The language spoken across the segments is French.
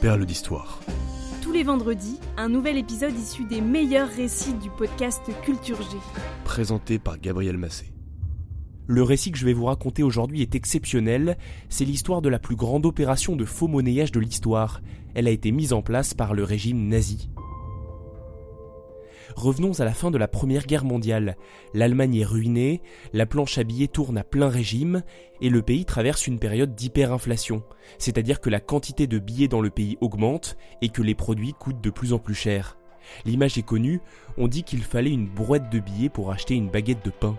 Perle d'histoire. Tous les vendredis, un nouvel épisode issu des meilleurs récits du podcast Culture G. Présenté par Gabriel Massé. Le récit que je vais vous raconter aujourd'hui est exceptionnel. C'est l'histoire de la plus grande opération de faux monnayage de l'histoire. Elle a été mise en place par le régime nazi. Revenons à la fin de la Première Guerre mondiale. L'Allemagne est ruinée, la planche à billets tourne à plein régime, et le pays traverse une période d'hyperinflation, c'est-à-dire que la quantité de billets dans le pays augmente et que les produits coûtent de plus en plus cher. L'image est connue, on dit qu'il fallait une brouette de billets pour acheter une baguette de pain.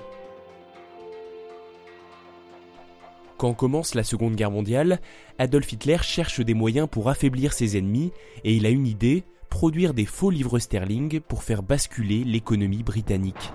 Quand commence la Seconde Guerre mondiale, Adolf Hitler cherche des moyens pour affaiblir ses ennemis et il a une idée, produire des faux livres sterling pour faire basculer l'économie britannique.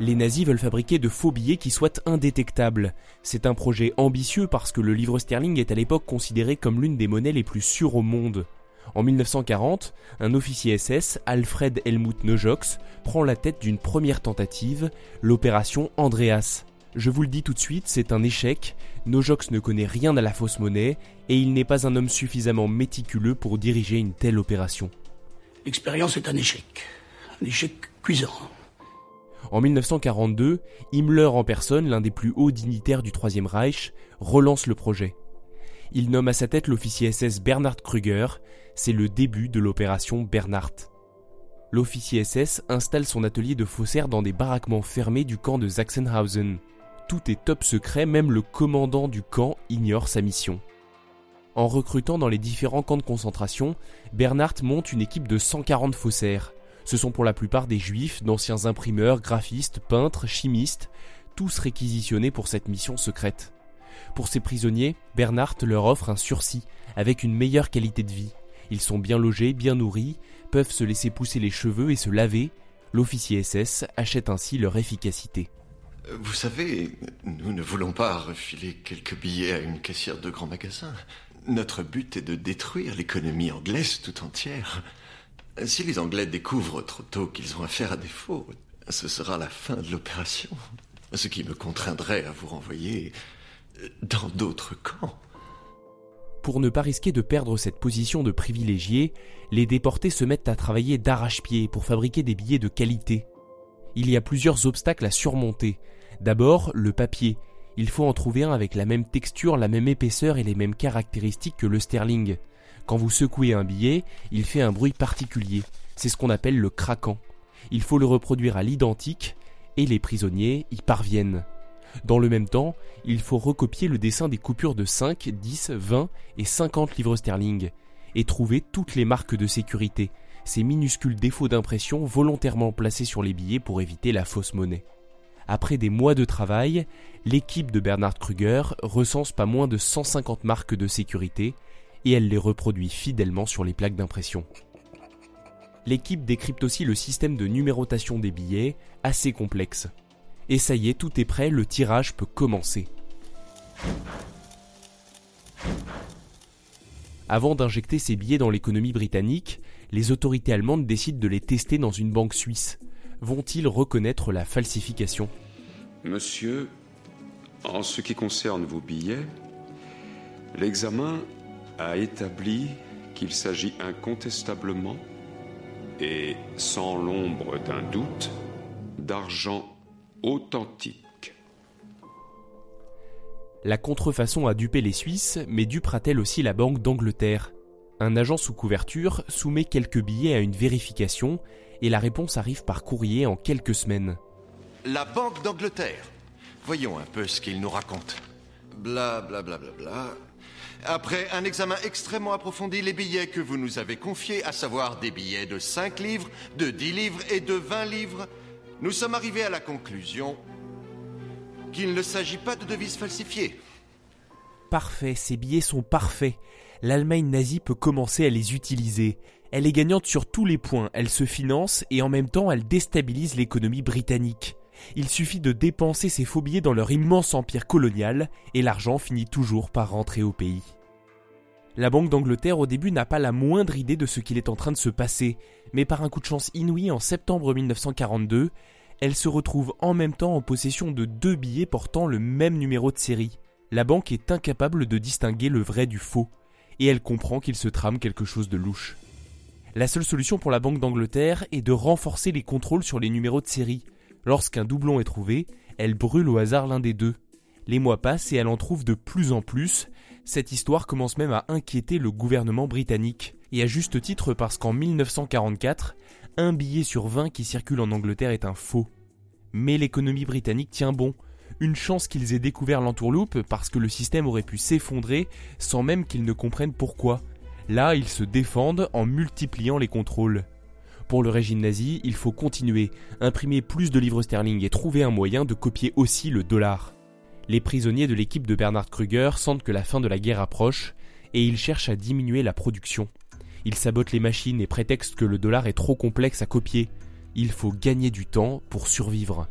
Les nazis veulent fabriquer de faux billets qui soient indétectables. C'est un projet ambitieux parce que le livre sterling est à l'époque considéré comme l'une des monnaies les plus sûres au monde. En 1940, un officier SS, Alfred Helmut Nojox, prend la tête d'une première tentative, l'opération Andreas. Je vous le dis tout de suite, c'est un échec. Nojox ne connaît rien à la fausse monnaie et il n'est pas un homme suffisamment méticuleux pour diriger une telle opération. L'expérience est un échec. Un échec cuisant. En 1942, Himmler en personne, l'un des plus hauts dignitaires du Troisième Reich, relance le projet. Il nomme à sa tête l'officier SS Bernhard Krüger, c'est le début de l'opération Bernhardt. L'officier SS installe son atelier de faussaires dans des baraquements fermés du camp de Sachsenhausen. Tout est top secret, même le commandant du camp ignore sa mission. En recrutant dans les différents camps de concentration, Bernhardt monte une équipe de 140 faussaires. Ce sont pour la plupart des juifs, d'anciens imprimeurs, graphistes, peintres, chimistes, tous réquisitionnés pour cette mission secrète. Pour ces prisonniers, Bernhardt leur offre un sursis, avec une meilleure qualité de vie. Ils sont bien logés, bien nourris, peuvent se laisser pousser les cheveux et se laver. L'officier SS achète ainsi leur efficacité. Vous savez, nous ne voulons pas refiler quelques billets à une caissière de grand magasin. Notre but est de détruire l'économie anglaise tout entière. Si les Anglais découvrent trop tôt qu'ils ont affaire à des faux, ce sera la fin de l'opération. Ce qui me contraindrait à vous renvoyer dans d'autres camps. Pour ne pas risquer de perdre cette position de privilégié, les déportés se mettent à travailler d'arrache-pied pour fabriquer des billets de qualité. Il y a plusieurs obstacles à surmonter. D'abord, le papier. Il faut en trouver un avec la même texture, la même épaisseur et les mêmes caractéristiques que le sterling. Quand vous secouez un billet, il fait un bruit particulier. C'est ce qu'on appelle le craquant. Il faut le reproduire à l'identique et les prisonniers y parviennent. Dans le même temps, il faut recopier le dessin des coupures de 5, 10, 20 et 50 livres sterling et trouver toutes les marques de sécurité, ces minuscules défauts d'impression volontairement placés sur les billets pour éviter la fausse monnaie. Après des mois de travail, l'équipe de Bernard Kruger recense pas moins de 150 marques de sécurité et elle les reproduit fidèlement sur les plaques d'impression. L'équipe décrypte aussi le système de numérotation des billets, assez complexe. Et ça y est, tout est prêt, le tirage peut commencer. Avant d'injecter ces billets dans l'économie britannique, les autorités allemandes décident de les tester dans une banque suisse. Vont-ils reconnaître la falsification? Monsieur, en ce qui concerne vos billets, l'examen a établi qu'il s'agit incontestablement et sans l'ombre d'un doute d'argent authentique. La contrefaçon a dupé les Suisses, mais dupera-t-elle aussi la Banque d'Angleterre Un agent sous couverture soumet quelques billets à une vérification et la réponse arrive par courrier en quelques semaines. La Banque d'Angleterre. Voyons un peu ce qu'il nous raconte. Bla bla bla bla bla. Après un examen extrêmement approfondi, les billets que vous nous avez confiés, à savoir des billets de 5 livres, de 10 livres et de 20 livres, nous sommes arrivés à la conclusion qu'il ne s'agit pas de devises falsifiées. Parfait, ces billets sont parfaits. L'Allemagne nazie peut commencer à les utiliser. Elle est gagnante sur tous les points, elle se finance et en même temps elle déstabilise l'économie britannique. Il suffit de dépenser ces faux billets dans leur immense empire colonial et l'argent finit toujours par rentrer au pays. La Banque d'Angleterre au début n'a pas la moindre idée de ce qu'il est en train de se passer, mais par un coup de chance inouï en septembre 1942, elle se retrouve en même temps en possession de deux billets portant le même numéro de série. La banque est incapable de distinguer le vrai du faux, et elle comprend qu'il se trame quelque chose de louche. La seule solution pour la Banque d'Angleterre est de renforcer les contrôles sur les numéros de série. Lorsqu'un doublon est trouvé, elle brûle au hasard l'un des deux. Les mois passent et elle en trouve de plus en plus. Cette histoire commence même à inquiéter le gouvernement britannique. Et à juste titre parce qu'en 1944, un billet sur 20 qui circule en Angleterre est un faux. Mais l'économie britannique tient bon. Une chance qu'ils aient découvert l'entourloupe parce que le système aurait pu s'effondrer sans même qu'ils ne comprennent pourquoi. Là, ils se défendent en multipliant les contrôles. Pour le régime nazi, il faut continuer, imprimer plus de livres sterling et trouver un moyen de copier aussi le dollar. Les prisonniers de l'équipe de Bernard Kruger sentent que la fin de la guerre approche et ils cherchent à diminuer la production. Ils sabotent les machines et prétextent que le dollar est trop complexe à copier. Il faut gagner du temps pour survivre.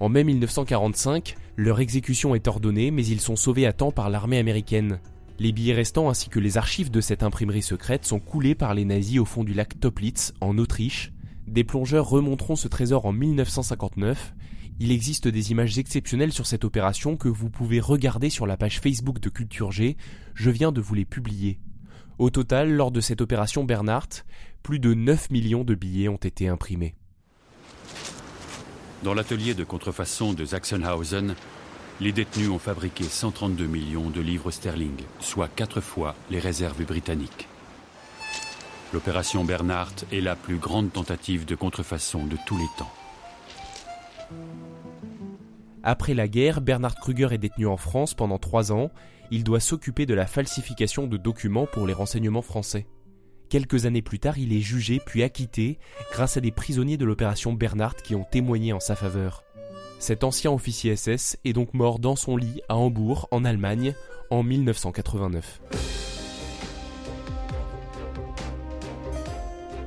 En mai 1945, leur exécution est ordonnée, mais ils sont sauvés à temps par l'armée américaine. Les billets restants ainsi que les archives de cette imprimerie secrète sont coulés par les nazis au fond du lac Toplitz, en Autriche. Des plongeurs remonteront ce trésor en 1959. Il existe des images exceptionnelles sur cette opération que vous pouvez regarder sur la page Facebook de Culture G. Je viens de vous les publier. Au total, lors de cette opération Bernhardt, plus de 9 millions de billets ont été imprimés. Dans l'atelier de contrefaçon de Sachsenhausen, les détenus ont fabriqué 132 millions de livres sterling, soit quatre fois les réserves britanniques. L'opération Bernhardt est la plus grande tentative de contrefaçon de tous les temps. Après la guerre, Bernard Kruger est détenu en France pendant trois ans. Il doit s'occuper de la falsification de documents pour les renseignements français. Quelques années plus tard, il est jugé puis acquitté grâce à des prisonniers de l'opération Bernhardt qui ont témoigné en sa faveur. Cet ancien officier SS est donc mort dans son lit à Hambourg, en Allemagne, en 1989.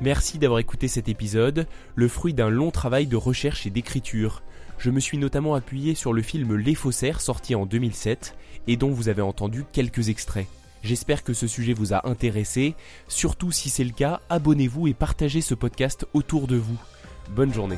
Merci d'avoir écouté cet épisode, le fruit d'un long travail de recherche et d'écriture. Je me suis notamment appuyé sur le film Les Faussaires sorti en 2007 et dont vous avez entendu quelques extraits. J'espère que ce sujet vous a intéressé. Surtout si c'est le cas, abonnez-vous et partagez ce podcast autour de vous. Bonne journée.